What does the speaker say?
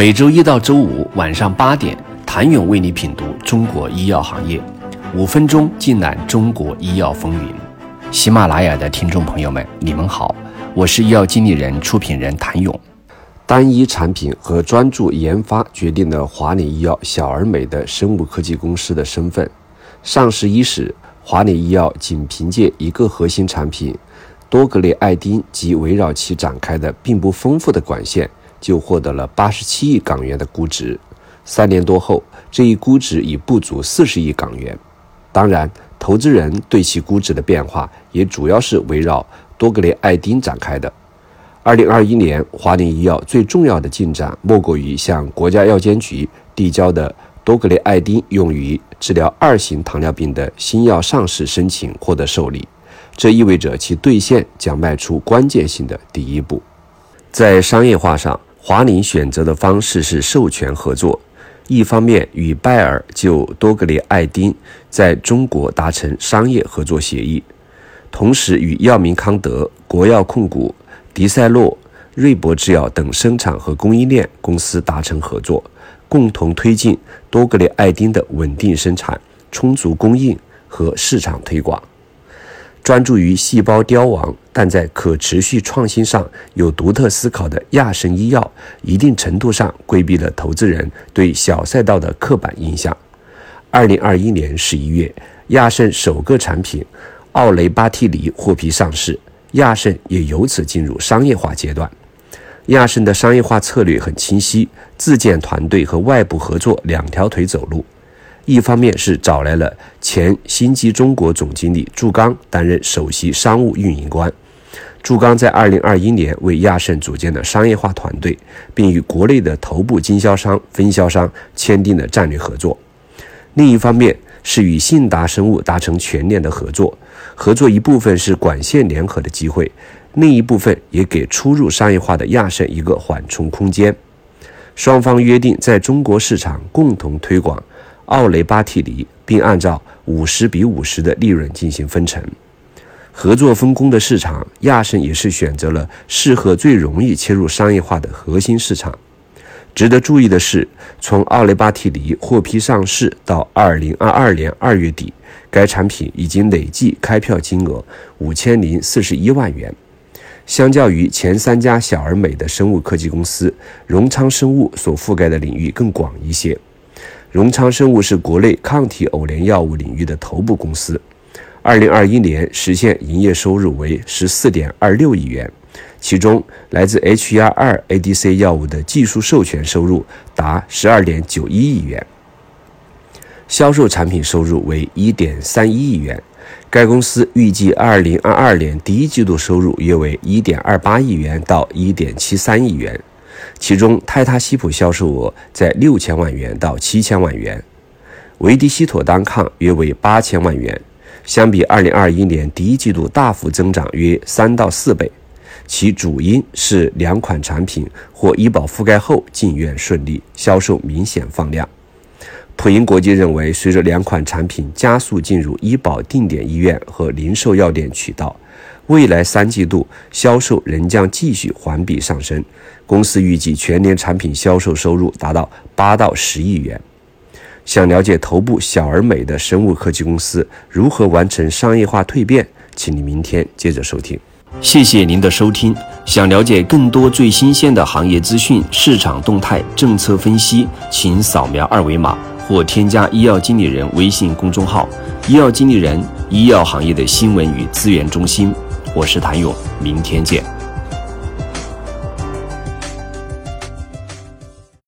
每周一到周五晚上八点，谭勇为你品读中国医药行业，五分钟尽览中国医药风云。喜马拉雅的听众朋友们，你们好，我是医药经理人、出品人谭勇。单一产品和专注研发决定了华领医药小而美的生物科技公司的身份。上市伊始，华领医药仅凭借一个核心产品多格列爱丁及围绕其展开的并不丰富的管线。就获得了八十七亿港元的估值，三年多后，这一估值已不足四十亿港元。当然，投资人对其估值的变化也主要是围绕多格雷艾丁展开的。二零二一年，华林医药最重要的进展莫过于向国家药监局递交的多格雷艾丁用于治疗二型糖尿病的新药上市申请获得受理，这意味着其兑现将迈出关键性的第一步。在商业化上，华领选择的方式是授权合作，一方面与拜耳就多格列爱丁在中国达成商业合作协议，同时与药明康德、国药控股、迪赛诺、瑞博制药等生产和供应链公司达成合作，共同推进多格列爱丁的稳定生产、充足供应和市场推广。专注于细胞凋亡，但在可持续创新上有独特思考的亚盛医药，一定程度上规避了投资人对小赛道的刻板印象。二零二一年十一月，亚盛首个产品奥雷巴替尼获批上市，亚盛也由此进入商业化阶段。亚盛的商业化策略很清晰，自建团队和外部合作两条腿走路。一方面是找来了前新基中国总经理祝刚担任首席商务运营官，祝刚在二零二一年为亚盛组建了商业化团队，并与国内的头部经销商、分销商签订了战略合作。另一方面是与信达生物达成全链的合作，合作一部分是管线联合的机会，另一部分也给初入商业化的亚盛一个缓冲空间。双方约定在中国市场共同推广。奥雷巴替尼，并按照五十比五十的利润进行分成。合作分工的市场，亚盛也是选择了适合、最容易切入商业化的核心市场。值得注意的是，从奥雷巴替尼获批上市到二零二二年二月底，该产品已经累计开票金额五千零四十一万元。相较于前三家小而美的生物科技公司，荣昌生物所覆盖的领域更广一些。荣昌生物是国内抗体偶联药物领域的头部公司，二零二一年实现营业收入为十四点二六亿元，其中来自 HER2 ADC 药物的技术授权收入达十二点九一亿元，销售产品收入为一点三一亿元。该公司预计二零二二年第一季度收入约为一点二八亿元到一点七三亿元。其中，泰塔西普销售额在六千万元到七千万元，维迪西妥单抗约为八千万元，相比二零二一年第一季度大幅增长约三到四倍。其主因是两款产品获医保覆盖后进院顺利，销售明显放量。普银国际认为，随着两款产品加速进入医保定点医院和零售药店渠道。未来三季度销售仍将继续环比上升，公司预计全年产品销售收入达到八到十亿元。想了解头部小而美的生物科技公司如何完成商业化蜕变，请你明天接着收听。谢谢您的收听。想了解更多最新鲜的行业资讯、市场动态、政策分析，请扫描二维码或添加医药经理人微信公众号“医药经理人”，医药行业的新闻与资源中心。我是谭勇，明天见。